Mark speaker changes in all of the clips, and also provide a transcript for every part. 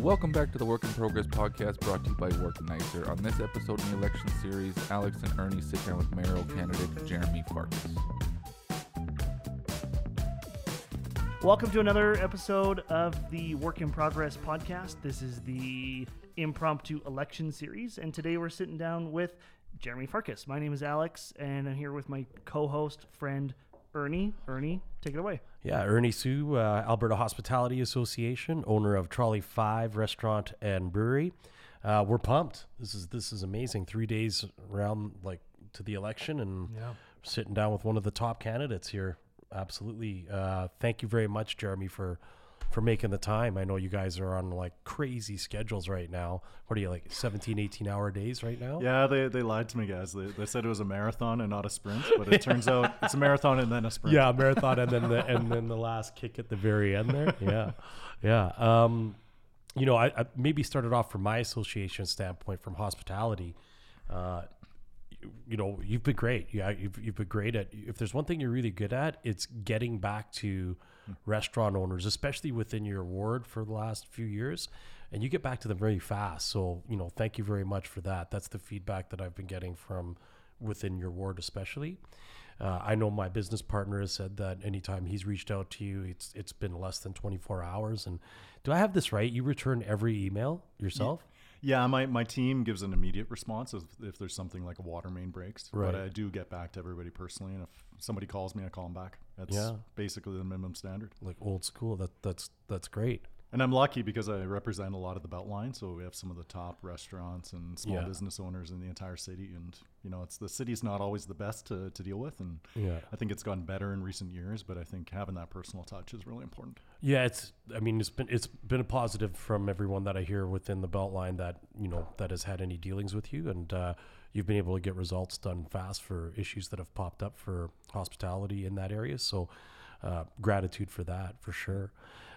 Speaker 1: Welcome back to the Work in Progress podcast brought to you by Work Nicer. On this episode in the election series, Alex and Ernie sit down with mayoral candidate Jeremy Farkas.
Speaker 2: Welcome to another episode of the Work in Progress podcast. This is the impromptu election series, and today we're sitting down with Jeremy Farkas. My name is Alex, and I'm here with my co host, friend Ernie. Ernie, take it away.
Speaker 3: Yeah, Ernie Tsu, uh, Alberta Hospitality Association, owner of Trolley Five Restaurant and Brewery. Uh, we're pumped. This is this is amazing. Three days around like to the election, and
Speaker 2: Yeah.
Speaker 3: sitting down with one of the top candidates here. Absolutely. Uh, thank you very much, Jeremy, for for making the time. I know you guys are on like crazy schedules right now. What are you like 17, 18 hour days right now?
Speaker 4: Yeah, they, they lied to me, guys. They, they said it was a marathon and not a sprint, but it turns out it's a marathon and then a sprint.
Speaker 3: Yeah, marathon and then the and then the last kick at the very end there. Yeah, yeah. Um, you know, I, I maybe started off from my association standpoint from hospitality. Uh, you, know, you've been great. Yeah, you've you've been great at. If there's one thing you're really good at, it's getting back to restaurant owners, especially within your ward for the last few years, and you get back to them very fast. So, you know, thank you very much for that. That's the feedback that I've been getting from within your ward, especially. Uh, I know my business partner has said that anytime he's reached out to you, it's it's been less than 24 hours. And do I have this right? You return every email yourself?
Speaker 4: Yeah, my, my team gives an immediate response if, if there's something like a water main breaks.
Speaker 3: Right.
Speaker 4: But I do get back to everybody personally, and if somebody calls me, I call them back. That's
Speaker 3: Yeah.
Speaker 4: basically the minimum standard.
Speaker 3: Like old school. That that's that's great.
Speaker 4: And I'm lucky because I represent a lot of the Beltline, so we have some of the top restaurants and small
Speaker 3: Yeah.
Speaker 4: business owners in the entire city. And you know, it's the city's not always the best to, to deal with, and
Speaker 3: Yeah.
Speaker 4: I think it's gotten better in recent years. But I think having that personal touch is really important.
Speaker 3: Yeah, it's. I mean, it's been it's been a positive from everyone that I hear within the Beltline that you know that has had any dealings with you, and uh, you've been able to get results done fast for issues that have popped up for hospitality in that area. So, uh, gratitude for that for sure.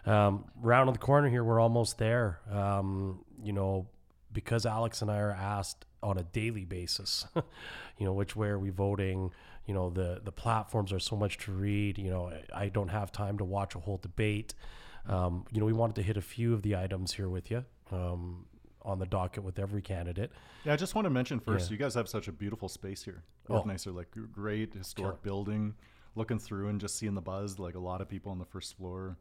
Speaker 3: Um, round on the corner here, we're almost there. Um, you know, because Alex and I are asked on a daily basis, you know, which way are we voting? You know, the the platforms are so much to read. You know, I I don't have time to watch a whole debate. Um, you know, we wanted to hit a few of the items here with you um, on the docket with every candidate.
Speaker 4: Yeah, I just want to mention first,
Speaker 3: Yeah.
Speaker 4: you guys have such a beautiful space here.
Speaker 3: Oh.
Speaker 4: Nicer, like great historic
Speaker 3: Killer.
Speaker 4: building. Looking through and just seeing the buzz, like a lot of people on the first floor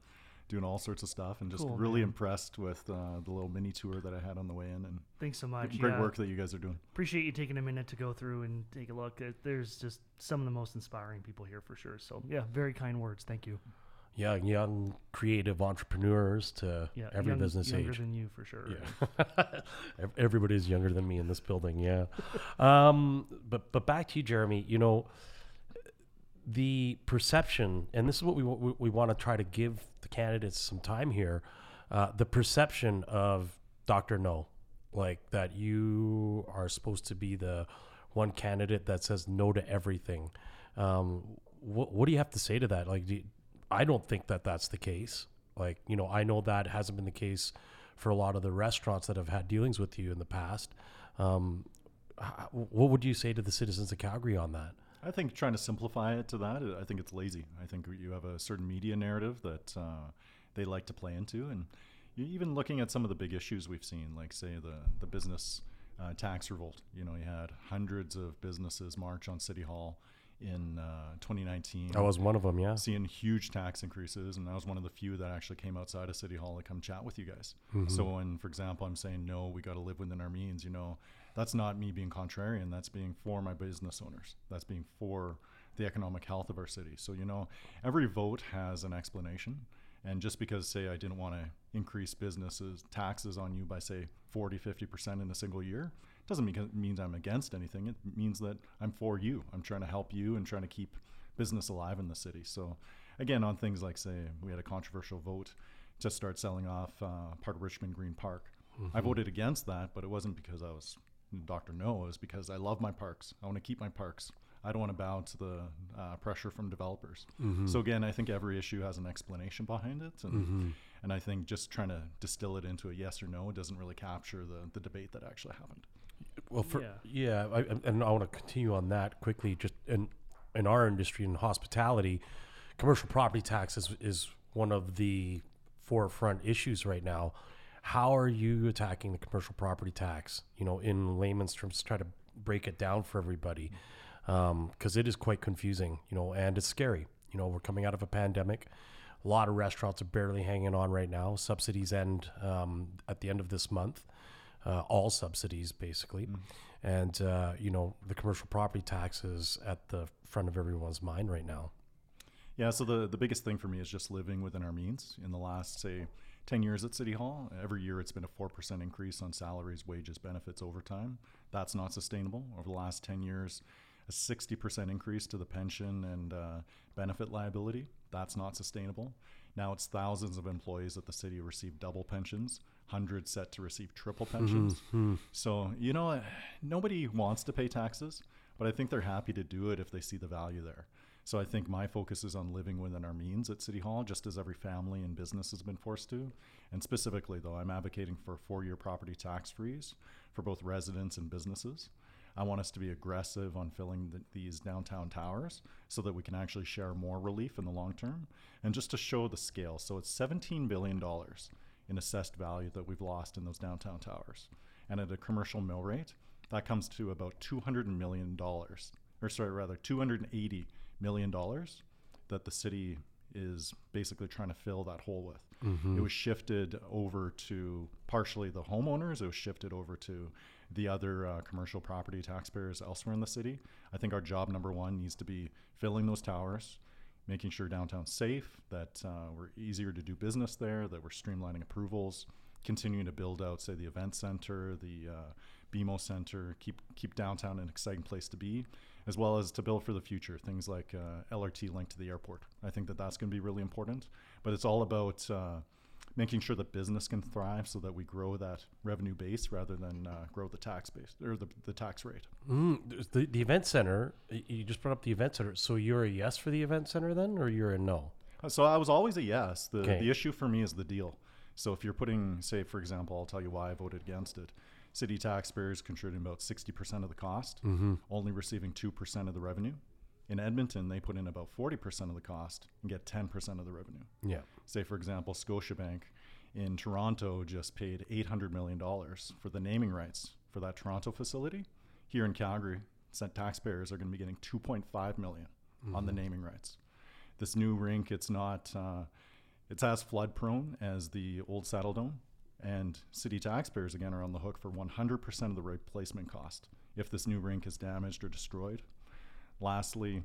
Speaker 4: doing all sorts of stuff, and just
Speaker 2: Cool,
Speaker 4: really
Speaker 2: man.
Speaker 4: impressed with uh, the little mini tour that I had on the way in, and
Speaker 2: Thanks so much.
Speaker 4: great
Speaker 2: Yeah.
Speaker 4: work that you guys are doing.
Speaker 2: Appreciate you taking a minute to go through and take a look. There's just some of the most inspiring people here for sure. So, yeah, very kind words. Thank you.
Speaker 3: Yeah, young creative entrepreneurs to
Speaker 2: Yeah,
Speaker 3: every
Speaker 2: young-
Speaker 3: business
Speaker 2: younger
Speaker 3: age.
Speaker 2: than you for sure.
Speaker 3: Yeah. Ev- Everybody's younger than me in this building. Yeah. um, but but back to you, Jeremy. You know, the perception, and this is what we we, we want to try to give the candidates some time here. Uh, the perception of Doctor No, like that you are supposed to be the one candidate that says no to everything. Um, what what do you have to say to that? Like, do you- I don't think that that's the case. Like, you know, I know that hasn't been the case for a lot of the restaurants that have had dealings with you in the past. Um, what would you say to the citizens of Calgary on that?
Speaker 4: I think trying to simplify it to that, I think it's lazy. I think you have a certain media narrative that uh, they like to play into, and even looking at some of the big issues we've seen, like say the the business uh, tax revolt. You know, you had hundreds of businesses march on City Hall in uh, 2019.
Speaker 3: I was one of them, yeah.
Speaker 4: seeing huge tax increases, and I was one of the few that actually came outside of City Hall to come chat with you guys.
Speaker 3: Mm-hmm.
Speaker 4: So when, for example, I'm saying no, we got to live within our means. You know, that's not me being contrarian. That's being for my business owners. That's being for the economic health of our city. So you know, every vote has an explanation. And just because, say, I didn't want to increase businesses taxes on you by say 40, 50 percent in a single year, doesn't mean means I'm against anything. It means that I'm for you. I'm trying to help you and trying to keep business alive in the city. So, again, on things like say we had a controversial vote to start selling off uh, part of Richmond Green Park. I voted against that, but it wasn't because I was Dr. No. is because I love my parks. I want to keep my parks. I don't want to bow to the uh, pressure from developers. So again, I think every issue has an explanation behind it, and and I think just trying to distill it into a yes or no doesn't really capture the the debate that actually happened.
Speaker 3: Well, for,
Speaker 2: Yeah.
Speaker 3: yeah, I, I- and I want to continue on that quickly. Just in in our industry in hospitality, commercial property tax is, is one of the forefront issues right now. How are you attacking the commercial property tax? You know, in layman's terms, to try to break it down for everybody, because it is quite confusing. You know, and it's scary. You know, we're coming out of a pandemic. A lot of restaurants are barely hanging on right now. Subsidies end um, at the end of this month. Uh, all subsidies, basically. And, uh, you know, the commercial property tax is at the front of everyone's mind right now.
Speaker 4: Yeah, so the, the biggest thing for me is just living within our means. In the last, say, 10 years at City Hall, every year it's been a 4% increase on salaries, wages, benefits, overtime. That's not sustainable. Over the last 10 years, a 60% increase to the pension and uh, benefit liability. That's not sustainable. Now it's thousands of employees at the city receive double pensions, hundreds set to receive triple pensions. So, you know, nobody wants to pay taxes, but I think they're happy to do it if they see the value there. So I think my focus is on living within our means at City Hall, just as every family and business has been forced to. And specifically, though, I'm advocating for a four year property tax freeze for both residents and businesses. I want us to be aggressive on filling the, these downtown towers so that we can actually share more relief in the long term. And just to show the scale, so it's $17 billion in assessed value that we've lost in those downtown towers. And at a commercial mill rate, that comes to about $200 million, or sorry, rather, $280 million dollars that the city is basically trying to fill that hole with. It was shifted over to partially the homeowners, it was shifted over to the other uh, commercial property taxpayers elsewhere in the city. I think our job number one needs to be filling those towers, making sure downtown's safe, that uh, we're easier to do business there, that we're streamlining approvals, continuing to build out, say, the event center, the uh, BMO Center, keep keep downtown an exciting place to be, as well as to build for the future. Things like uh, LRT linked to the airport. I think that that's going to be really important. But it's all about uh, making sure that business can thrive, so that we grow that revenue base rather than uh, grow the tax base or the, the tax rate.
Speaker 3: Mm, the, the event center, you just brought up the event center. So you're a yes for the event center then, or you're a no?
Speaker 4: Uh, So I was always a yes. The
Speaker 3: Okay.
Speaker 4: the issue for me is the deal. So if you're putting, say, for example, I'll tell you why I voted against it. City taxpayers contributing about 60% of the cost, only receiving 2% of the revenue. In Edmonton, they put in about 40% of the cost and get 10% of the revenue.
Speaker 3: Yeah.
Speaker 4: Say, for example, Scotiabank in Toronto just paid $800 million for the naming rights for that Toronto facility. Here in Calgary, said taxpayers are going to be getting 2.5 million on the naming rights. This new rink, it's not, uh, it's as flood prone as the old Saddledome, and city taxpayers again are on the hook for 100% of the replacement cost if this new rink is damaged or destroyed. Lastly,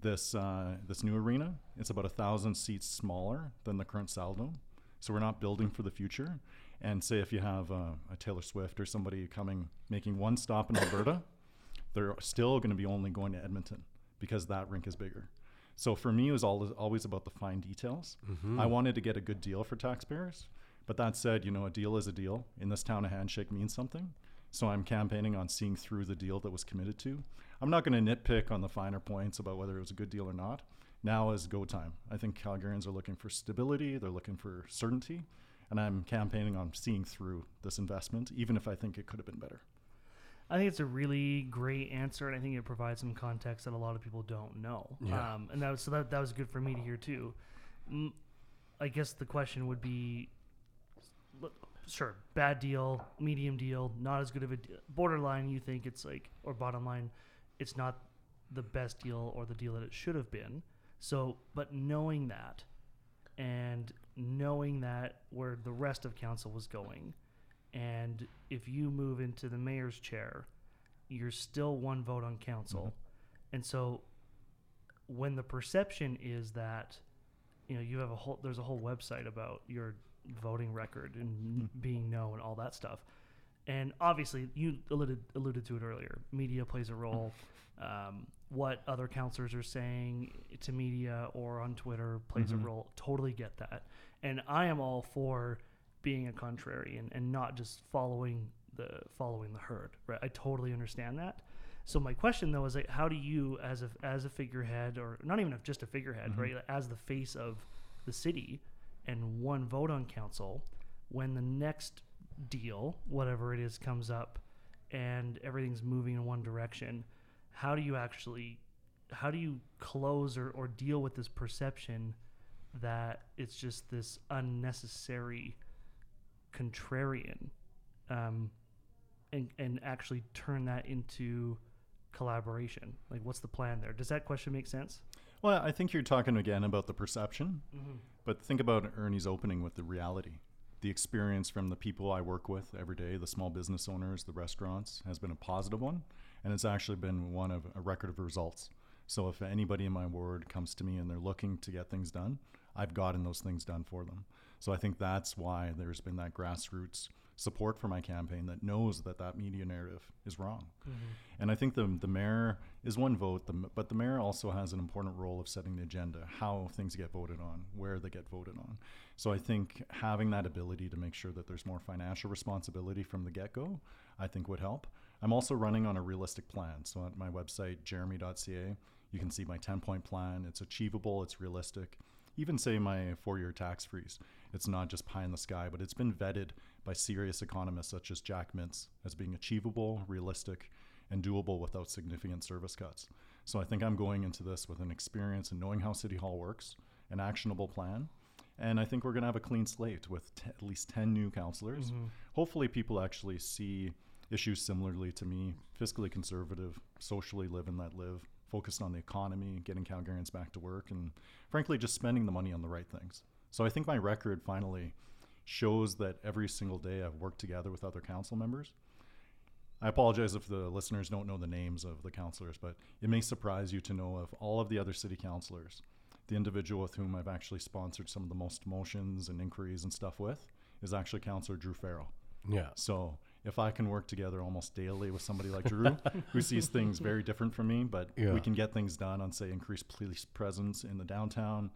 Speaker 4: this uh, this new arena it's about a thousand seats smaller than the current Saddledome, so we're not building for the future. And say if you have uh, a Taylor Swift or somebody coming making one stop in Alberta, they're still going to be only going to Edmonton because that rink is bigger. So for me, it was always, always about the fine details. I wanted to get a good deal for taxpayers. But that said, you know, a deal is a deal. In this town, a handshake means something. So I'm campaigning on seeing through the deal that was committed to. I'm not going to nitpick on the finer points about whether it was a good deal or not. Now is go time. I think Calgarians are looking for stability, they're looking for certainty. And I'm campaigning on seeing through this investment, even if I think it could have been better.
Speaker 2: I think it's a really great answer, and I think it provides some context that a lot of people don't know.
Speaker 3: Yeah.
Speaker 2: Um, and that was so that that was good for me to hear too. I guess the question would be, sure, bad deal, medium deal, not as good of a deal. borderline. You think it's like, or bottom line, it's not the best deal or the deal that it should have been. So, but knowing that, and knowing that where the rest of council was going, and if you move into the mayor's chair, you're still one vote on council. Mm-hmm. And so when the perception is that you know you have a whole there's a whole website about your voting record and mm-hmm. being no and all that stuff. And obviously you alluded alluded to it earlier. Media plays a role. Um, what other counselors are saying to media or on Twitter plays a mm-hmm. role. Totally get that. And I am all for being a contrarian and not just following the following the herd. Right? I totally understand that. So my question though is like, how do you, as a as a figurehead, or not even just a figurehead, mm-hmm. right, as the face of the city, and one vote on council, when the next deal, whatever it is, comes up, and everything's moving in one direction, how do you actually, how do you close or, or deal with this perception that it's just this unnecessary contrarian um, and, and actually turn that into collaboration? Like, what's the plan there? Does that question make sense?
Speaker 4: Well, I think you're talking again about the perception, mm-hmm. but think about Ernie's opening with the reality. The experience from the people I work with every day, the small business owners, the restaurants, has been a positive one, and it's actually been one of a record of results. So if anybody in my ward comes to me and they're looking to get things done, I've gotten those things done for them. So I think that's why there's been that grassroots support for my campaign that knows that that media narrative is wrong. Mm-hmm. And I think the the mayor is one vote, the, but the mayor also has an important role of setting the agenda, how things get voted on, where they get voted on. So I think having that ability to make sure that there's more financial responsibility from the get go, I think would help. I'm also running on a realistic plan. So at my website, jeremy.ca, you can see my 10 point plan. It's achievable, it's realistic. Even say my four year tax freeze. It's not just pie in the sky, but it's been vetted by serious economists such as Jack Mintz as being achievable, realistic, and doable without significant service cuts. So I think I'm going into this with an experience in knowing how City Hall works, an actionable plan, and I think we're going to have a clean slate with t- at least 10 new councillors. Mm-hmm. Hopefully, people actually see issues similarly to me fiscally conservative, socially live and let live, focused on the economy, getting Calgarians back to work, and frankly, just spending the money on the right things. So I think my record finally shows that every single day I've worked together with other council members. I apologize if the listeners don't know the names of the councillors, but it may surprise you to know of all of the other city councillors, the individual with whom I've actually sponsored some of the most motions and inquiries and stuff with is actually Councillor Drew Farrell.
Speaker 3: Yeah.
Speaker 4: So if I can work together almost daily with somebody like Drew, who sees things very different from me, but
Speaker 3: Yeah.
Speaker 4: we can get things done on, say, increased police presence in the downtown,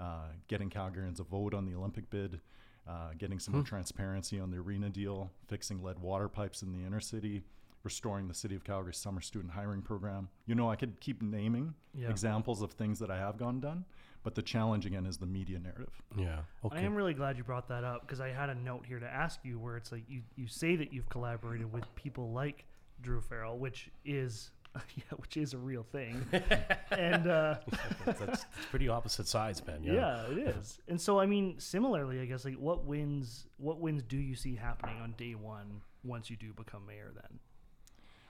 Speaker 4: uh, getting Calgarians a vote on the Olympic bid, uh, getting some more transparency on the arena deal, fixing lead water pipes in the inner city, restoring the City of Calgary's summer student hiring program. You know, I could keep naming
Speaker 2: Yeah.
Speaker 4: examples of things that I have gone done, but the challenge again is the media narrative.
Speaker 3: Yeah. Okay.
Speaker 2: I am really glad you brought that up because I had a note here to ask you where it's like you, you say that you've collaborated with people like Drew Farrell, which is yeah, which is a real thing, and uh,
Speaker 3: that's, that's pretty opposite sides, Ben. Yeah.
Speaker 2: yeah. it is. And so I mean, similarly, I guess like what wins what wins do you see happening on day one once you do become mayor? Then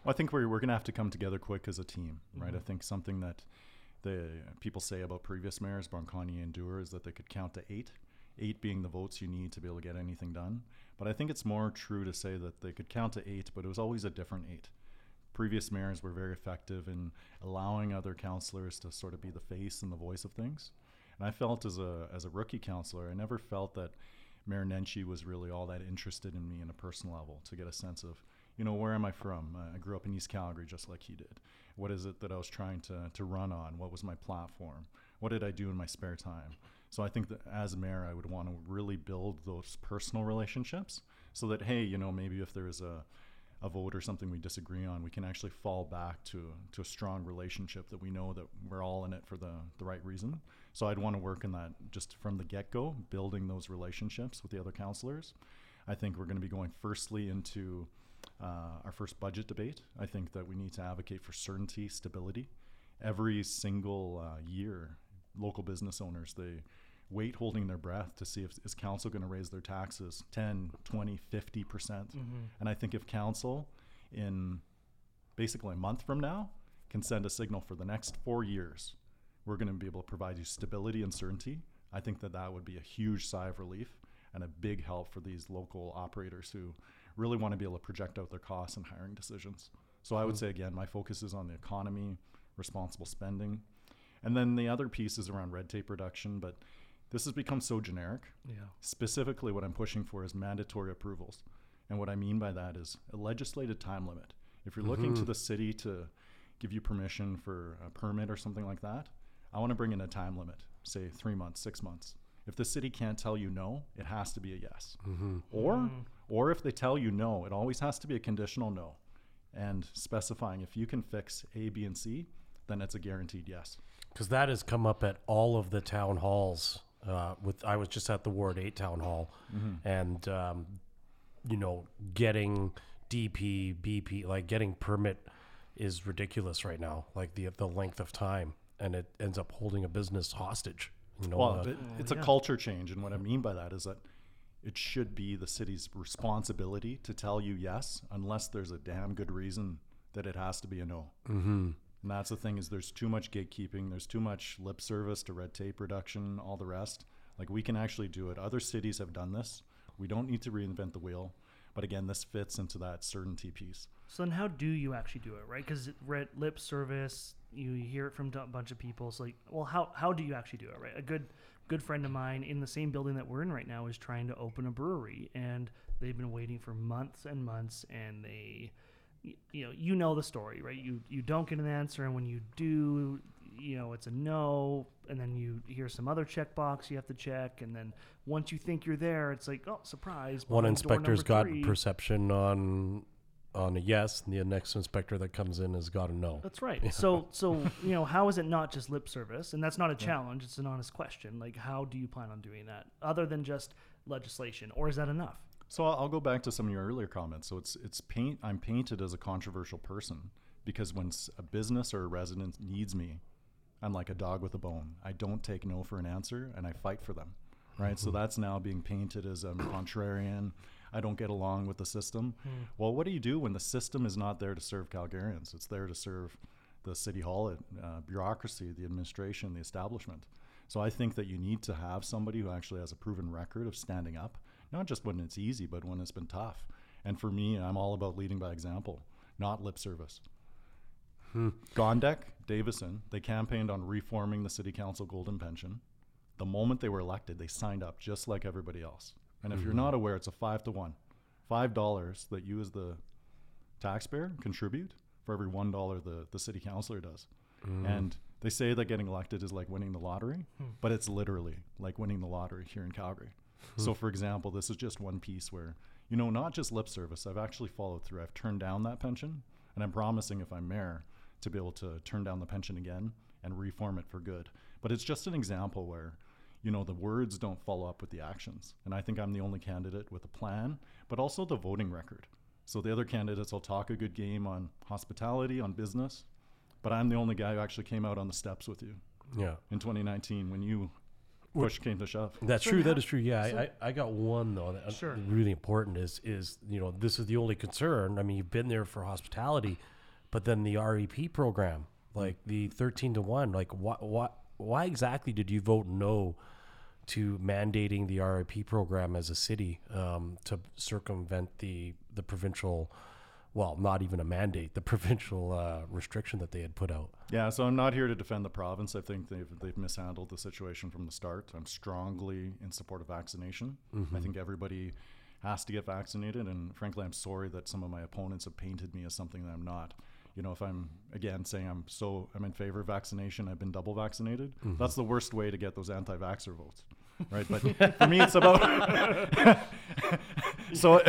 Speaker 4: Well, I think we're, we're going to have to come together quick as a team, right? I think something that the people say about previous mayors, Bronconnier and Duerr, is that they could count to eight, eight being the votes you need to be able to get anything done. But I think it's more true to say that they could count to eight, but it was always a different eight. Previous mayors were very effective in allowing other counselors to sort of be the face and the voice of things. And I felt as a as a rookie counselor, I never felt that Mayor Nenshi was really all that interested in me in a personal level to get a sense of, you know, where am I from? Uh, I grew up in East Calgary just like he did. What is it that I was trying to, to run on? What was my platform? What did I do in my spare time? So I think that as mayor, I would want to really build those personal relationships so that, hey, you know, maybe if there is a, a vote or something we disagree on, we can actually fall back to, to a strong relationship that we know that we're all in it for the, the right reason. So I'd want to work in that just from the get go, building those relationships with the other counselors. I think we're going to be going firstly into uh, our first budget debate. I think that we need to advocate for certainty, stability. Every single uh, year, local business owners, they wait holding their breath to see if is council going to raise their taxes 10, 20, 50%. percent mm-hmm. And I think if council in basically a month from now can send a signal for the next 4 years, we're going to be able to provide you stability and certainty. I think that that would be a huge sigh of relief and a big help for these local operators who really want to be able to project out their costs and hiring decisions. So I would mm-hmm. say again, my focus is on the economy, responsible spending, and then the other piece is around red tape reduction. But this has become so generic.
Speaker 2: yeah,
Speaker 4: Specifically, what I'm pushing for is mandatory approvals, and what I mean by that is a legislated time limit. If you're looking to mm-hmm. the city to give you permission for a permit or something like that, I want to bring in a time limit, say three months, six months. If the city can't tell you no, it has to be a yes. Mm-hmm. Or, mm-hmm. or if they tell you no, it always has to be a conditional no, and specifying if you can fix A, B, and C, then it's a guaranteed yes.
Speaker 3: because that has come up at all of the town halls. Uh, with I was just at the Ward Eight town hall, and um, you know, getting DP, BP, like getting permit is ridiculous right now. Like the the length of time, and it ends up holding a business hostage You know,
Speaker 4: Well,
Speaker 3: uh,
Speaker 4: it, it's a
Speaker 2: yeah.
Speaker 4: culture change, and what I mean by that is that it should be the city's responsibility to tell you yes, unless there's a damn good reason that it has to be a no.
Speaker 3: mhm.
Speaker 4: And that's the thing is there's too much gatekeeping, there's too much lip service to red tape reduction, all the rest. Like we can actually do it. Other cities have done this. We don't need to reinvent the wheel. But again, this fits into that certainty piece.
Speaker 2: So then, how do you actually do it, right? Because red lip service, you hear it from a bunch of people. So like, well, how how do you actually do it, right? A good good friend of mine in the same building that we're in right now is trying to open a brewery, and they've been waiting for months and months, and they, you know, you know the story, right? You you don't get an answer, and when you do, you know, it's a no, and then you hear some other checkbox you have to check, and then once you think you're there, it's like, oh, surprise!
Speaker 3: one inspector's got
Speaker 2: three.
Speaker 3: perception on on a yes, and the next inspector that comes in has got a no.
Speaker 2: That's right. So, so you know, how is it not just lip service? And that's not a challenge; it's an honest question. Like, how do you plan on doing that, other than just legislation, or is that enough?
Speaker 4: So I'll I'll go back to some of your earlier comments. So it's it's paint. I'm painted as a controversial person because when a business or a resident needs me, I'm like a dog with a bone. I don't take no for an answer, and I fight for them. Right. So that's now being painted as I'm contrarian. I don't get along with the system. Well, what do you do when the system is not there to serve Calgarians? It's there to serve the city hall, uh, bureaucracy, the administration, the establishment. So I think that you need to have somebody who actually has a proven record of standing up, not just when it's easy, but when it's been tough. And for me, I'm all about leading by example, not lip service. Hmm. Gondek, Davison, they campaigned on reforming the city council golden pension. The moment they were elected, they signed up just like everybody else. And if you're mm-hmm. not aware, it's a five to one. Five dollars that you as the taxpayer contribute for every one dollar the, the city councilor does. Mm-hmm. And they say that getting elected is like winning the lottery, hmm. but it's literally like winning the lottery here in Calgary. Hmm. So, for example, this is just one piece where, you know, not just lip service, I've actually followed through. I've turned down that pension, and I'm promising if I'm mayor to be able to turn down the pension again and reform it for good. But it's just an example where, you know, the words don't follow up with the actions. And I think I'm the only candidate with a plan, but also the voting record. So the other candidates will talk a good game on hospitality, on business, but I'm the only guy who actually came out on the steps with you
Speaker 3: Yeah.
Speaker 4: in 2019 when you push came to shove.
Speaker 3: That's
Speaker 2: So
Speaker 3: true.
Speaker 2: how-
Speaker 3: That is true. Yeah,
Speaker 2: so-
Speaker 3: I, I, I got one though. That
Speaker 2: Sure.
Speaker 3: Really important is is you know this is the only concern. I mean, you've been there for hospitality, but then the REP program, like the thirteen to one, like what what why exactly did you vote no to mandating the REP program as a city um, to circumvent the the provincial, well, not even a mandate, the provincial uh, restriction that they had put out.
Speaker 4: Yeah, so I'm not here to defend the province. I think they've they've mishandled the situation from the start. I'm strongly in support of vaccination. I think everybody has to get vaccinated, and frankly, I'm sorry that some of my opponents have painted me as something that I'm not. You know, if I'm again saying I'm so I'm in favor of vaccination, I've been double vaccinated. That's the worst way to get those anti-vaxxer votes, right? But for me, it's about. so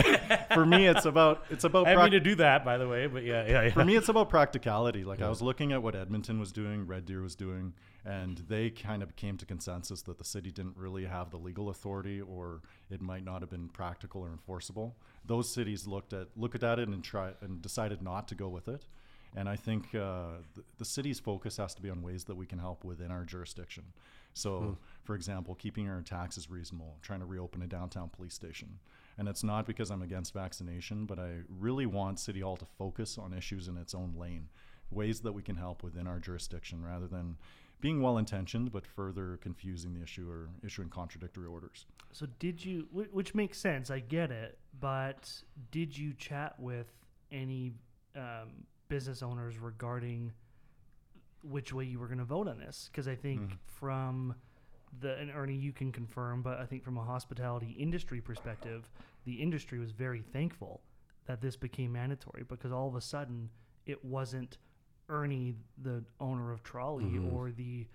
Speaker 4: for me, it's about it's about.
Speaker 3: I
Speaker 4: prac-
Speaker 3: mean to do that, by the way, but yeah, yeah, yeah.
Speaker 4: for me, it's about practicality. Like I was looking at what Edmonton was doing, Red Deer was doing, and they kind of came to consensus that the city didn't really have the legal authority, or it might not have been practical or enforceable. Those cities looked at looked at it and tried and decided not to go with it. And I think uh, the, the city's focus has to be on ways that we can help within our jurisdiction. So, for example, keeping our taxes reasonable, trying to reopen a downtown police station. And it's not because I'm against vaccination, but I really want City Hall to focus on issues in its own lane, ways that we can help within our jurisdiction rather than being well intentioned but further confusing the issue or issuing contradictory orders.
Speaker 2: So did you, which makes sense, I get it, but did you chat with any um, business owners regarding which way you were going to vote on this? Because I think
Speaker 4: Mhm.
Speaker 2: from the, and Ernie, you can confirm, but I think from a hospitality industry perspective, the industry was very thankful that this became mandatory because all of a sudden it wasn't Ernie, the owner of Trolley,
Speaker 3: Mhm.
Speaker 2: or the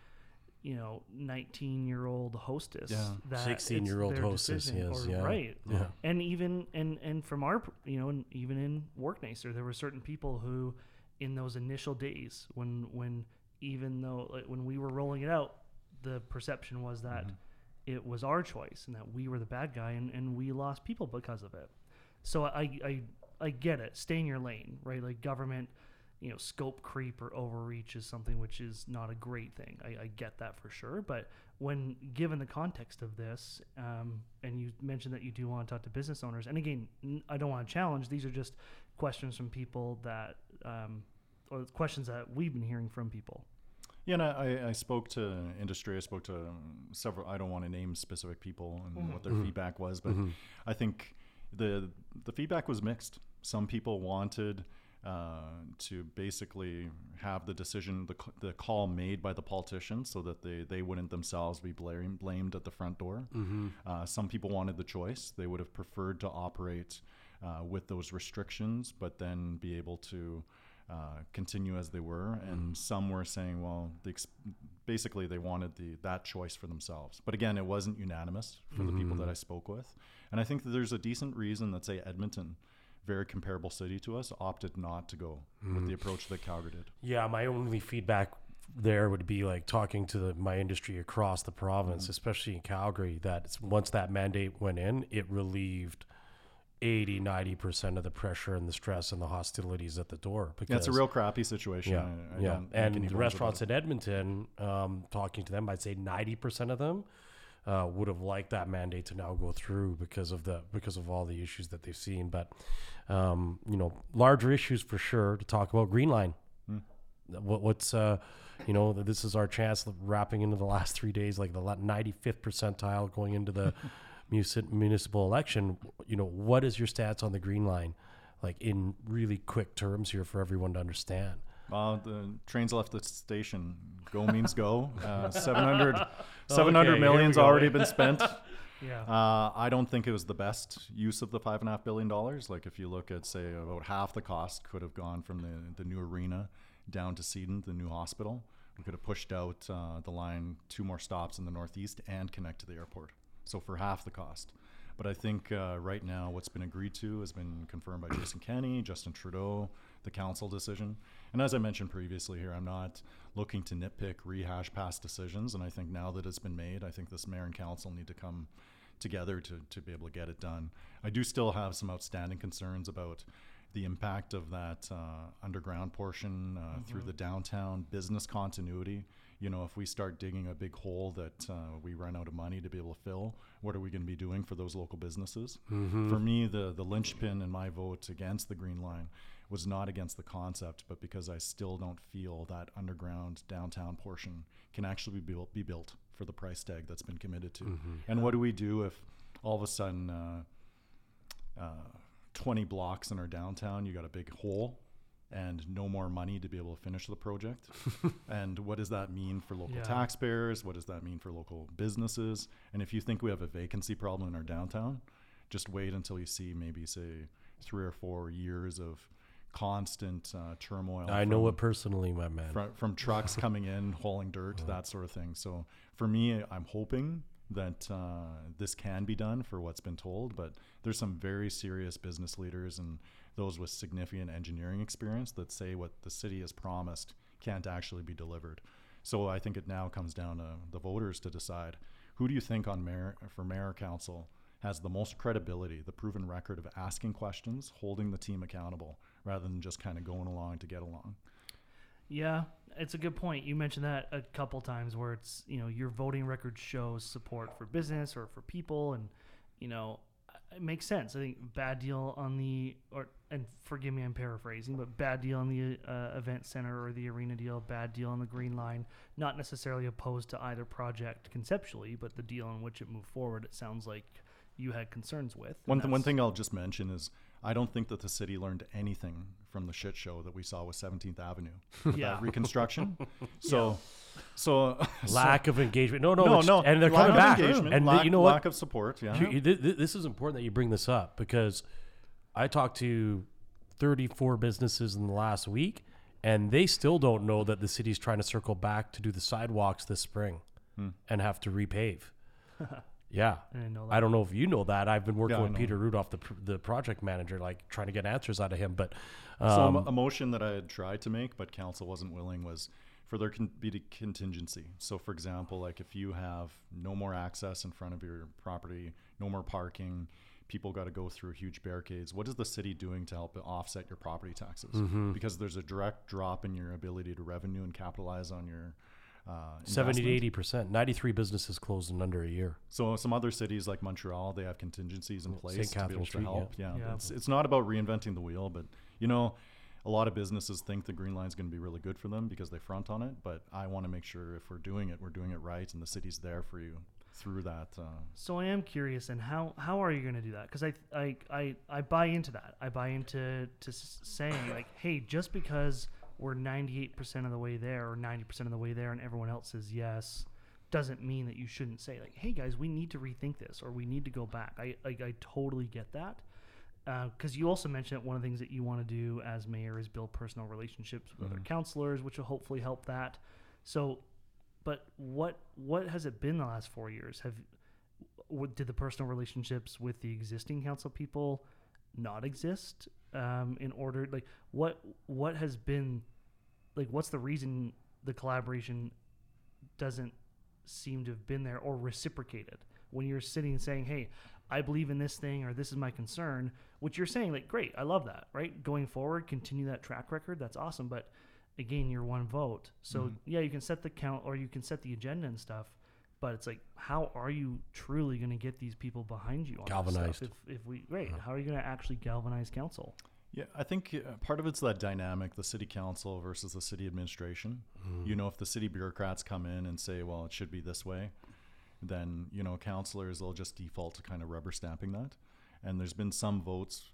Speaker 2: you know, 19 year old hostess.
Speaker 4: Yeah.
Speaker 2: that
Speaker 3: 16-year-old hostess, yes,
Speaker 2: or-
Speaker 3: yeah.
Speaker 2: Right.
Speaker 3: Yeah.
Speaker 2: And even, and, and from our, you know, even in Work Nicer, there were certain people who, in those initial days, when, when, even though, like, when we were rolling it out, the perception was that it was our choice and that we were the bad guy and, and we lost people because of it. So I, I, I get it. Stay in your lane, right? Like government, you know, scope creep or overreach is something which is not a great thing. I, I get that for sure. But when given the context of this, um, and you mentioned that you do want to talk to business owners, and again, I don't want to challenge. These are just questions from people that, um, or questions that we've been hearing from people.
Speaker 4: Yeah, and I, I spoke to industry. I spoke to um, several. I don't want to name specific people and what their feedback was, but I think the the feedback was mixed. Some people wanted uh, to basically have the decision, the, the call made by the politicians, so that they they wouldn't themselves be blamed blamed at the front door. Uh, some people wanted the choice. They would have preferred to operate uh, with those restrictions, but then be able to uh, continue as they were. And some were saying, well, the ex- basically they wanted the that choice for themselves. But again, it wasn't unanimous for the people that I spoke with. And I think that there's a decent reason that say Edmonton, very comparable city to us, opted not to go with the approach that Calgary did.
Speaker 3: Yeah, my only feedback there would be like talking to the, my industry across the province, especially in Calgary, that once that mandate went in, it relieved 80, 90% of the pressure and the stress and the hostilities at the door. Because,
Speaker 4: Yeah, a real crappy situation.
Speaker 3: yeah,
Speaker 4: I, I
Speaker 3: yeah. And the restaurants in Edmonton, um, talking to them, I'd say 90% of them uh, would have liked that mandate to now go through because of the because of all the issues that they've seen. But um, you know, larger issues for sure to talk about Green Line. What, what's uh, you know, this is our chance wrapping into the last three days, like the ninety fifth percentile going into the municipal election. You know, what is your stats on the Green Line, like in really quick terms here for everyone to understand?
Speaker 4: Well, the trains left the station. Go means go. Uh, 700, 700
Speaker 3: here
Speaker 4: million's already been spent.
Speaker 2: Yeah.
Speaker 4: Uh, I don't think it was the best use of the five and a half billion dollars. Like if you look at, say, about half the cost could have gone from the, the new arena down to Seton, the new hospital. We could have pushed out uh, the line two more stops in the northeast and connect to the airport. So for half the cost. But I think uh, right now what's been agreed to has been confirmed by Jason Kenney, Justin Trudeau, the council decision. And as I mentioned previously here, I'm not looking to nitpick, rehash past decisions. And I think now that it's been made, I think this mayor and council need to come together to, to be able to get it done. I do still have some outstanding concerns about the impact of that uh, underground portion uh, through the downtown business continuity. You know, if we start digging a big hole that uh, we run out of money to be able to fill, what are we going to be doing for those local businesses? For me, the the linchpin in my vote against the Green Line was not against the concept, but because I still don't feel that underground downtown portion can actually be built, be built for the price tag that's been committed to. And what do we do if all of a sudden uh, uh, 20 blocks in our downtown, you got a big hole and no more money to be able to finish the project. and what does that mean for local
Speaker 2: Yeah.
Speaker 4: taxpayers? What does that mean for local businesses? And if you think we have a vacancy problem in our downtown, just wait until you see maybe say three or four years of constant uh, turmoil.
Speaker 3: I know
Speaker 4: from-
Speaker 3: it personally, my man.
Speaker 4: from, from trucks coming in, hauling dirt, that sort of thing. So for me, I'm hoping that uh, this can be done for what's been told, but there's some very serious business leaders and those with significant engineering experience that say what the city has promised can't actually be delivered. So I think it now comes down to the voters to decide who do you think on mayor for mayor council has the most credibility, the proven record of asking questions, holding the team accountable, rather than just kind of going along to get along.
Speaker 2: Yeah, it's a good point. You mentioned that a couple times where it's, you know, your voting record shows support for business or for people and, you know, it makes sense. I think bad deal on the or and forgive me I'm paraphrasing, but bad deal on the uh, event center or the arena deal, bad deal on the green line, not necessarily opposed to either project conceptually, but the deal in which it moved forward it sounds like you had concerns with.
Speaker 4: One, th- one thing I'll just mention is I don't think that the city learned anything from the shit show that we saw with 17th Avenue with
Speaker 2: Yeah.
Speaker 4: that reconstruction. So, so
Speaker 3: Lack of engagement. No, no,
Speaker 4: no, no,
Speaker 3: and they're
Speaker 4: lack
Speaker 3: coming back.
Speaker 4: engagement,
Speaker 3: And
Speaker 4: lack,
Speaker 3: you know what?
Speaker 4: lack of support. Yeah,
Speaker 3: You- you- th- th- this is important that you bring this up because I talked to 34 businesses in the last week, and they still don't know that the city's trying to circle back to do the sidewalks this spring
Speaker 4: Hmm.
Speaker 3: and have to repave. Yeah.
Speaker 2: I didn't know
Speaker 3: I don't know if you know that. I've been working
Speaker 4: Yeah, I
Speaker 3: with
Speaker 4: know.
Speaker 3: Peter Rudolph, the, pr- the project manager, like trying to get answers out of him. But
Speaker 4: so
Speaker 3: um,
Speaker 4: a motion that I had tried to make, but council wasn't willing, was for there can be a contingency. So, for example, like if you have no more access in front of your property, no more parking, people got to go through huge barricades. What is the city doing to help offset your property taxes?
Speaker 3: Mm-hmm.
Speaker 4: Because there's a direct drop in your ability to revenue and capitalize on your uh,
Speaker 3: 70 to 80 percent. 93 businesses closed in under a year.
Speaker 4: So some other cities like Montreal, they have contingencies in
Speaker 3: St.
Speaker 4: place to be able
Speaker 3: Catherine
Speaker 4: to help. Yeah,
Speaker 2: Yeah.
Speaker 4: It's, it's not about reinventing the wheel, but you know, a lot of businesses think the green line is going to be really good for them because they front on it. But I want to make sure if we're doing it, we're doing it right, and the city's there for you through that. Uh,
Speaker 2: So I am curious, and how how are you going to do that? Because I, I I I buy into that. I buy into to saying like, hey, just because we're ninety eight percent of the way there or ninety percent of the way there, and everyone else says yes, doesn't mean that you shouldn't say like, hey guys, we need to rethink this or we need to go back. I I, I totally get that. Uh, because you also mentioned that one of the things that you want to do as mayor is build personal relationships with other mm-hmm. counselors, which will hopefully help that. So, but what what has it been the last four years? Have what, did the personal relationships with the existing council people not exist um, in order like what what has been like what's the reason the collaboration doesn't seem to have been there or reciprocated? When you're sitting and saying hey i believe in this thing or this is my concern which you're saying like great i love that right? Going forward continue that track record that's awesome but again you're one vote. So yeah you can set the count or you can set the agenda and stuff but it's like how are you truly going to get these people behind you on this stuff
Speaker 3: Galvanized.
Speaker 2: if, if we right how are you going to actually galvanize council
Speaker 4: Yeah, I think uh, part of it's that dynamic, the city council versus the city administration. You know, if the city bureaucrats come in and say, well, it should be this way, then, you know, councilors will just default to kind of rubber stamping that. And there's been some votes,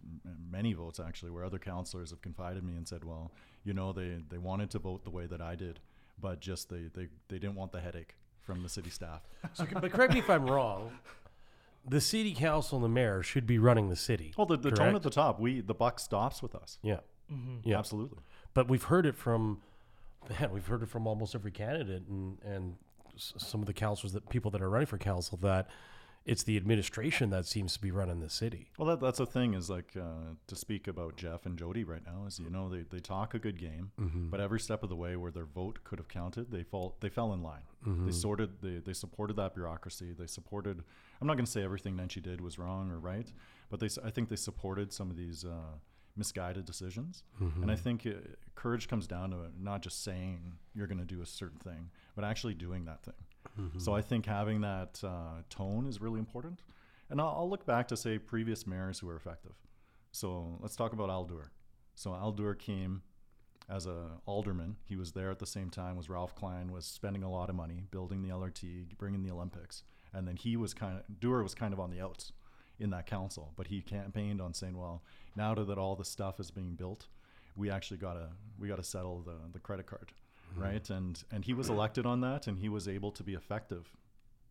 Speaker 4: many votes actually, where other councilors have confided me and said, well, you know, they, they wanted to vote the way that I did, but just they, they, they didn't want the headache from the city staff.
Speaker 3: So, but correct me if I'm wrong. The city council and the mayor should be running the city.
Speaker 4: well, the, the tone at the top, we the buck stops with us.
Speaker 3: Yeah.
Speaker 2: Mm-hmm.
Speaker 3: Yeah.
Speaker 4: Absolutely.
Speaker 3: But we've heard it from, man, we've heard it from almost every candidate and and s- some of the councilors that people that are running for council that it's the administration that seems to be running the city.
Speaker 4: Well, that, that's the thing is like uh, to speak about Jeff and Jyoti right now is you know they, they talk a good game, but every step of the way where their vote could have counted, they fall they fell in line. They sorted they, they supported that bureaucracy. They supported. I'm not going to say everything Nenshi did was wrong or right, but they I think they supported some of these uh, misguided decisions. And I think uh, courage comes down to not just saying you're going to do a certain thing, but actually doing that thing. So I think having that uh, tone is really important. And I'll, I'll look back to say previous mayors who were effective. So let's talk about Al Duerr. So Al Duerr came as a alderman. He was there at the same time as Ralph Klein was spending a lot of money building the LRT, bringing the Olympics, and then he was kind of Duerr was kind of on the outs in that council, but he campaigned on saying, well, now that all the stuff is being built, we actually gotta we gotta settle the the credit card, Mm-hmm. right? And and he was elected on that, and he was able to be effective,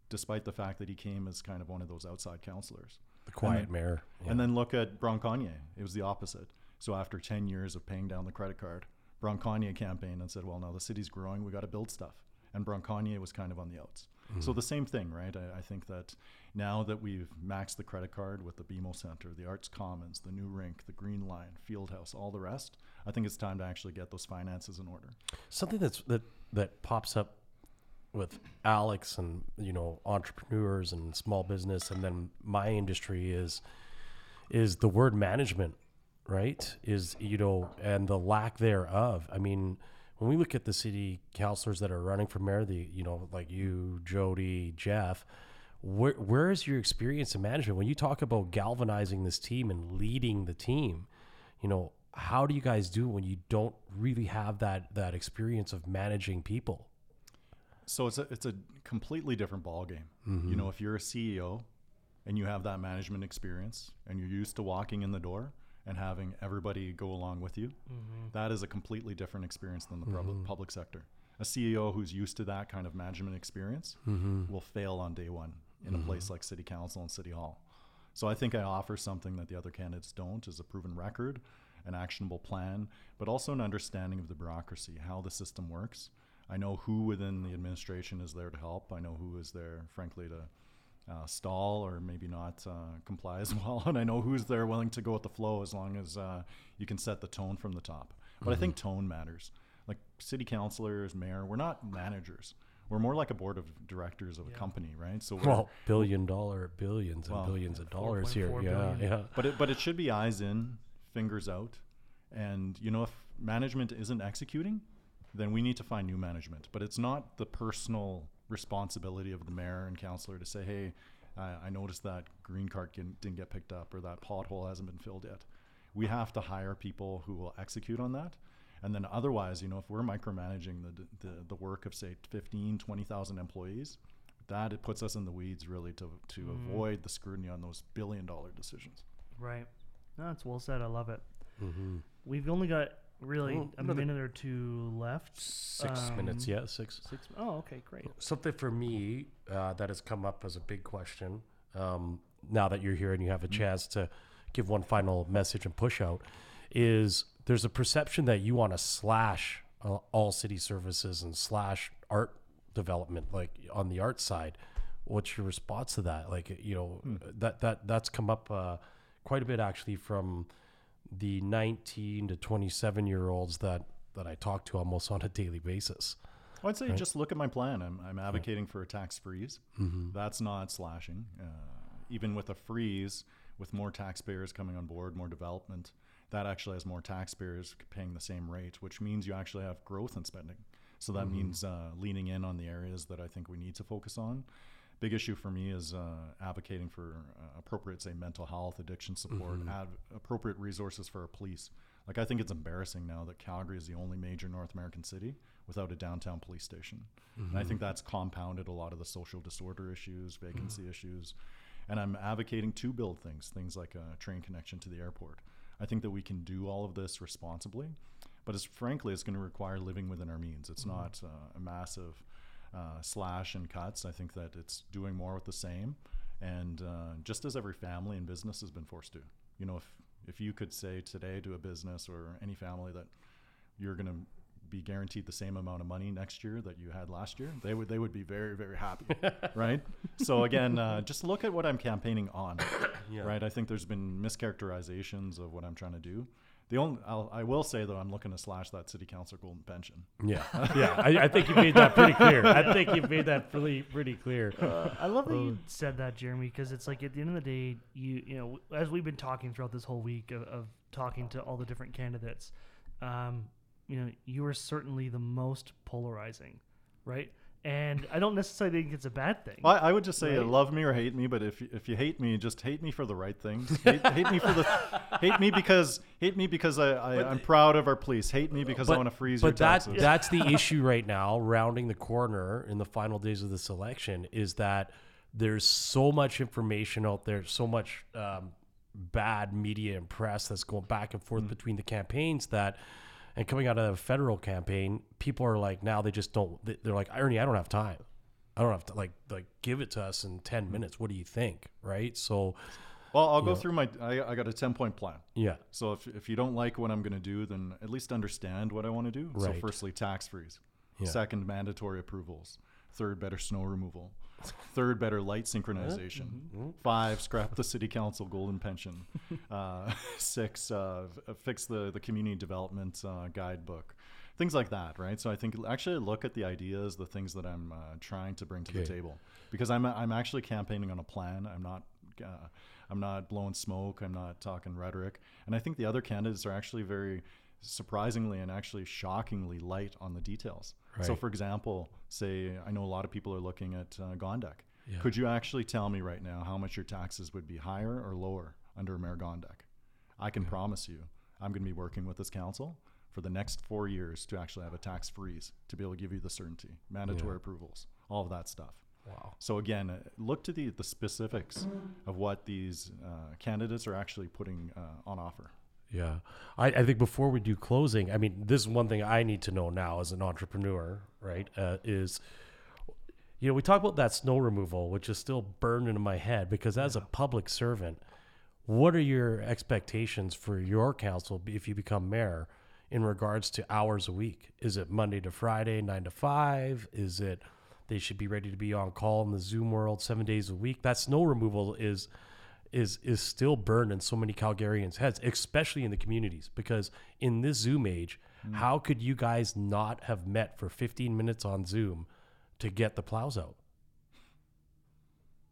Speaker 4: despite the fact that he came as kind of one of those outside councilors.
Speaker 3: The quiet
Speaker 4: then-
Speaker 3: mayor.
Speaker 4: And then look at Bronconnier. It was the opposite. So after 10 years of paying down the credit card, Bronconnier campaigned and said, well, now the city's growing. We got to build stuff. And Bronconnier was kind of on the outs. So mm-hmm. the same thing, right? I, I think that now that we've maxed the credit card with the BMO Center, the Arts Commons, the new rink, the Green Line, Fieldhouse, all the rest, I think it's time to actually get those finances in order.
Speaker 3: something that's that that pops up with Alex and you know entrepreneurs and small business and then my industry is is the word management right is you know and the lack thereof I mean when we look at the city councilors that are running for mayor the you know like you Jyoti Jeff where where is your experience in management? When you talk about galvanizing this team and leading the team you know how do you guys do when you don't really have that that experience of managing people?
Speaker 4: So it's a it's a completely different ball game. You mm-hmm. know, if you're a CEO and you have that management experience and you're used to walking in the door and having everybody go along with you, mm-hmm. that is a completely different experience than the public mm-hmm. public sector. A CEO who's used to that kind of management experience mm-hmm. will fail on day one in a place like city council and city hall. So I think I offer something that the other candidates don't is a proven record, an actionable plan, but also an understanding of the bureaucracy, how the system works. I know who within the administration is there to help. I know who is there, frankly, to uh, stall or maybe not uh, comply as well. And I know who's there willing to go with the flow as long as uh, you can set the tone from the top. But I think tone matters. Like city councilors, mayor, we're not managers. we're more like a board of directors of a company, right? So
Speaker 3: Well, billion dollar, billions and
Speaker 4: Well,
Speaker 3: billions of dollars here.
Speaker 2: 4.4
Speaker 3: Yeah, yeah.
Speaker 4: but it, but it should be eyes in, fingers out, and you know if management isn't executing, then we need to find new management. But it's not the personal responsibility of the mayor and councillor to say, hey, I, I noticed that green cart didn't, didn't get picked up or that pothole hasn't been filled yet. We have to hire people who will execute on that. And then otherwise, you know, if we're micromanaging the, the, the work of say 15, 20,000 employees, that it puts us in the weeds really to, to avoid the scrutiny on those billion dollar decisions.
Speaker 2: Right. No, that's well said. I love it.
Speaker 3: Mm-hmm.
Speaker 2: We've only got really
Speaker 3: Oh,
Speaker 2: a
Speaker 3: another-
Speaker 2: minute or two left.
Speaker 3: Six
Speaker 2: Um,
Speaker 3: minutes, yeah, six.
Speaker 2: Six. Oh, okay, great.
Speaker 3: Something for me uh, that has come up as a big question. Um, now that you're here and you have a chance to give one final message and push out, is there's a perception that you want to slash uh, all city services and slash art development, like on the art side. What's your response to that? Like, you know, that that that's come up uh, quite a bit actually from the 19 to 27 year olds that that I talk to almost on a daily basis.
Speaker 4: Well, I'd say just look at my plan. I'm, I'm advocating for a tax freeze. That's not slashing. Uh, even with a freeze, with more taxpayers coming on board, more development, that actually has more taxpayers paying the same rate, which means you actually have growth in spending. So that means uh, leaning in on the areas that I think we need to focus on. Big issue for me is uh, advocating for uh, appropriate, say, mental health, addiction support, ad- appropriate resources for our police. Like I think it's embarrassing now that Calgary is the only major North American city without a downtown police station. And I think that's compounded a lot of the social disorder issues, vacancy issues. And I'm advocating to build things, things like a train connection to the airport. I think that we can do all of this responsibly, but it's frankly, it's going to require living within our means. It's not uh, a massive uh, slash and cuts. I think that it's doing more with the same. And uh, just as every family and business has been forced to, you know, if if you could say today to a business or any family that you're going to be guaranteed the same amount of money next year that you had last year, they would they would be very very happy, right? So again, uh, just look at what I'm campaigning on,
Speaker 3: Yeah.
Speaker 4: right? I think there's been mischaracterizations of what I'm trying to do. The only I'll, I will say though, I'm looking to slash that city council golden pension.
Speaker 3: Yeah, yeah. I, I think you made that pretty clear. I think you made that pretty pretty clear.
Speaker 2: I love that you said that, Jeromy, because it's like at the end of the day, you you know, as we've been talking throughout this whole week of, of talking to all the different candidates, um, you know, you are certainly the most polarizing, right? And I don't necessarily think it's a bad thing.
Speaker 4: Well, I, I would just say
Speaker 2: Right.
Speaker 4: love me or hate me, but if if you hate me, just hate me for the right things. Hate, hate me for the hate me because hate me because I, I I'm proud of our police. Hate me because I want to freeze your
Speaker 3: but that,
Speaker 4: taxes.
Speaker 3: that's the issue right now, rounding the corner in the final days of this election, is that there's so much information out there, so much um, bad media and press that's going back and forth between the campaigns that. And coming out of the federal campaign, people are like, now they just don't. they- They're like, Ernie, I don't have time. I don't have to like like give it to us in ten
Speaker 4: Mm.
Speaker 3: minutes. What do you think? Right? So,
Speaker 4: well, I'll go through my. I, I got a ten point plan.
Speaker 3: yeah,
Speaker 4: So if if you don't like what I'm going to do, then at least understand what I want to do. So firstly, tax freeze.
Speaker 3: Yeah.
Speaker 4: Second, mandatory approvals. Third, better snow removal. Third, better light synchronization.
Speaker 3: Mm-hmm.
Speaker 4: Five, scrap the city council golden pension. Uh, six, uh, fix the, the community development uh, guidebook. Things like that, right? So I think actually look at the ideas, the things that I'm uh, trying to bring to the table, because I'm I'm actually campaigning on a plan. I'm not uh, I'm not blowing smoke. I'm not talking rhetoric. And I think the other candidates are actually very surprisingly and actually shockingly light on the details. So, for example, say I know a lot of people are looking at uh, Gondek.
Speaker 3: Yeah.
Speaker 4: Could you actually tell me right now how much your taxes would be higher or lower under Mayor Gondek? I can promise you, I'm going to be working with this council for the next four years to actually have a tax freeze to be able to give you the certainty, mandatory approvals, all of that stuff.
Speaker 3: wow.
Speaker 4: So again, uh, look to the, the specifics of what these uh, candidates are actually putting uh, on offer.
Speaker 3: Yeah. I, I think before we do closing, I mean, this is one thing I need to know now as an entrepreneur, right? Uh, is, you know, we talk about that snow removal, which is still burned into my head because as a public servant, what are your expectations for your council if you become mayor in regards to hours a week? Is it Monday to Friday, nine to five? Is it they should be ready to be on call in the Zoom world seven days a week? That snow removal is is is still burned in so many Calgarians' heads, especially in the communities. Because in this Zoom age, how could you guys not have met for 15 minutes on Zoom to get the plows out?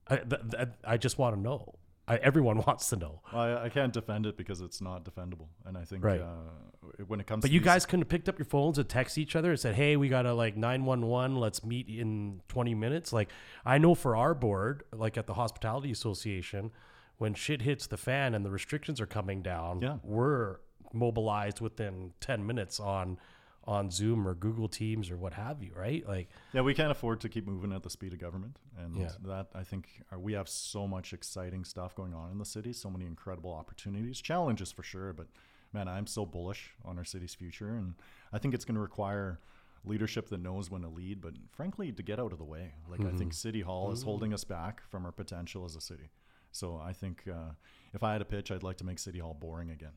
Speaker 3: I, th- th- I just want to know. I, everyone wants to know.
Speaker 4: I, I can't defend it because it's not defendable, and I think
Speaker 3: Right.
Speaker 4: uh, when it comes,
Speaker 3: But you
Speaker 4: these-
Speaker 3: guys couldn't have picked up your phones and text each other and said, "Hey, we got to like 911, let's meet in 20 minutes." Like I know for our board, like at the Hospitality Association, when shit hits the fan and the restrictions are coming down,
Speaker 4: Yeah.
Speaker 3: we're mobilized within 10 minutes on on Zoom or Google Teams or what have you, right? Like
Speaker 4: Yeah, we can't afford to keep moving at the speed of government, and
Speaker 3: Yeah.
Speaker 4: that I think uh, we have so much exciting stuff going on in the city, so many incredible opportunities, challenges for sure. But man, I'm so bullish on our city's future, and I think it's going to require leadership that knows when to lead, but frankly, to get out of the way. Like I think City Hall is holding us back from our potential as a city. So I think uh, if I had a pitch, I'd like to make City Hall boring again.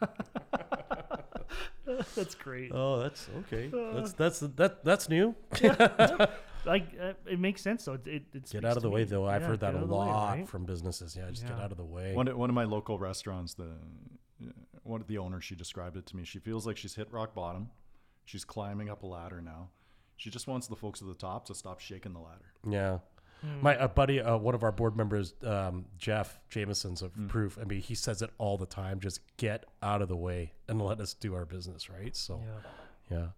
Speaker 2: That's great.
Speaker 3: Oh, that's okay. That's that's that that's new.
Speaker 2: like uh, it makes sense though. It, it, it
Speaker 3: Get out of the way,
Speaker 2: me.
Speaker 3: though. I've
Speaker 2: Yeah,
Speaker 3: heard that a
Speaker 2: out of the way,
Speaker 3: lot
Speaker 2: right?
Speaker 3: from businesses. Yeah, just get out of the way.
Speaker 4: One, of- one of my local restaurants, the one of the owner, she described it to me. She feels like she's hit rock bottom. She's climbing up a ladder now. She just wants the folks at the top to stop shaking the ladder.
Speaker 3: Yeah. My a buddy, uh, one of our board members, um, Jeff Jameson's of proof. I mean, he says it all the time. Just get out of the way and let us do our business, right? So,
Speaker 2: Yeah.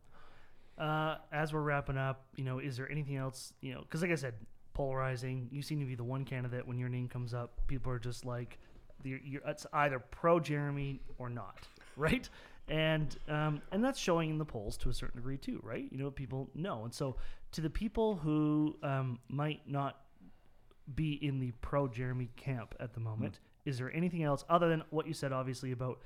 Speaker 3: yeah.
Speaker 2: Uh, as we're wrapping up, you know, is there anything else? You know, because like I said, polarizing. You seem to be the one candidate when your name comes up, people are just like, you're, you're, it's either pro Jeromy or not, right? And um, and that's showing in the polls to a certain degree too, right? You know, people know, and so to the people who um, might not be in the pro Jeromy camp at the moment, is there anything else other than what you said, obviously about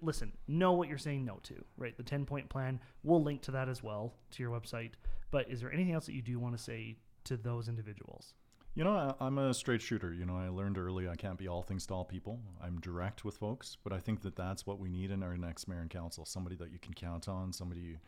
Speaker 2: listen, know what you're saying no to, right? The 10 point plan, we'll link to that as well to your website. But is there anything else that you do want to say to those individuals?
Speaker 4: You know, I, I'm a straight shooter. You know, I learned early I can't be all things to all people. I'm direct with folks, but I think that that's what we need in our next mayor and council somebody that you can count on, somebody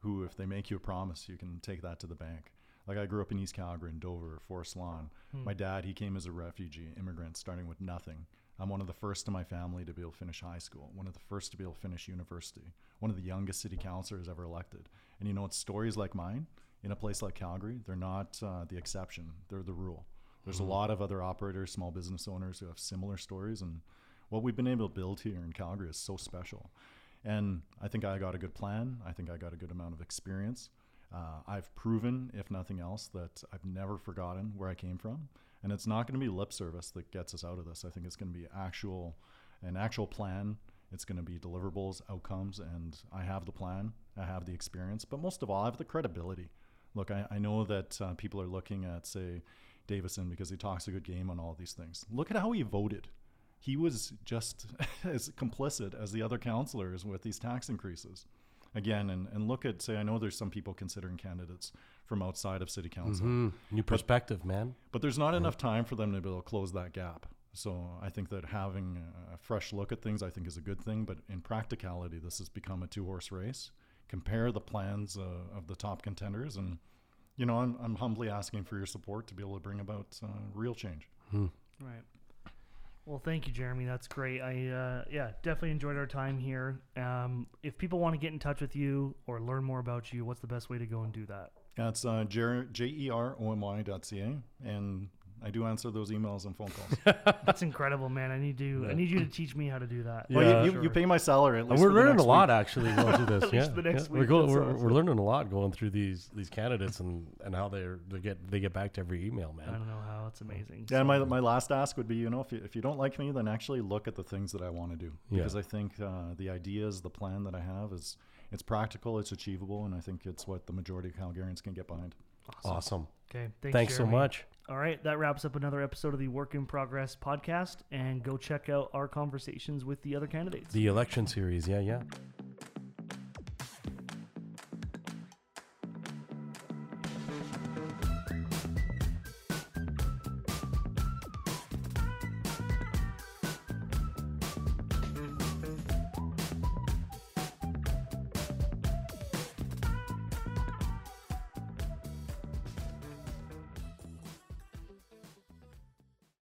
Speaker 4: who, if they make you a promise, you can take that to the bank. Like I grew up in East Calgary, in Dover, Forest Lawn. Hmm. My dad, he came as a refugee, immigrant, starting with nothing. I'm one of the first in my family to be able to finish high school, one of the first to be able to finish university, one of the youngest city councilors ever elected. And you know, it's stories like mine in a place like Calgary, they're not uh, the exception, they're the rule. There's a lot of other operators, small business owners who have similar stories, and what we've been able to build here in Calgary is so special. And I think I got a good plan. I think I got a good amount of experience. Uh, I've proven, if nothing else, that I've never forgotten where I came from. And it's not going to be lip service that gets us out of this. I think it's going to be actual, an actual plan. It's going to be deliverables, outcomes, and I have the plan. I have the experience, but most of all, I have the credibility. Look, I, I know that uh, people are looking at, say, Davison because he talks a good game on all these things. Look at how he voted. He was just as complicit as the other councillors with these tax increases. Again, and, and look at, say, I know there's some people considering candidates from outside of city council,
Speaker 3: Hmm. New perspective, man.
Speaker 4: but there's not enough time for them to be able to close that gap. So I think that having a fresh look at things, I think, is a good thing. But in practicality, this has become a two-horse race. Compare the plans uh, of the top contenders, and you know, I'm, I'm humbly asking for your support to be able to bring about uh, real change.
Speaker 2: Right. Well, thank you, Jeromy. That's great. I uh, yeah, definitely enjoyed our time here. Um, if people want to get in touch with you or learn more about you, what's the best way to go and do that?
Speaker 4: That's uh, jer- J-E-R-O-M-Y dot C-A, and I do answer those emails and phone calls.
Speaker 2: That's incredible, man. I need to. I need you to teach me how to do that.
Speaker 4: well,
Speaker 3: Yeah.
Speaker 4: you, you, you pay my salary at least.
Speaker 3: we're learning a
Speaker 4: next
Speaker 3: lot actually going through this. Yeah,
Speaker 2: the next
Speaker 3: yeah. We're,
Speaker 2: week,
Speaker 3: going, we're,
Speaker 2: awesome.
Speaker 3: we're learning a lot going through these these candidates and, and how they're they get they get back to every email, man.
Speaker 2: I don't know how. It's amazing.
Speaker 4: Yeah, and my, my last ask would be, you know, if you, if you don't like me, then actually look at the things that I want to do.
Speaker 3: Yeah.
Speaker 4: Because I think uh, the ideas, the plan that I have is, it's practical, it's achievable, and I think it's what the majority of Calgarians can get behind.
Speaker 3: Awesome.
Speaker 2: Okay. Thanks,
Speaker 3: Thanks so much.
Speaker 2: All right, that wraps up another episode of the Work in Progress podcast. And go check out our conversations with the other candidates.
Speaker 3: The election series, yeah, yeah.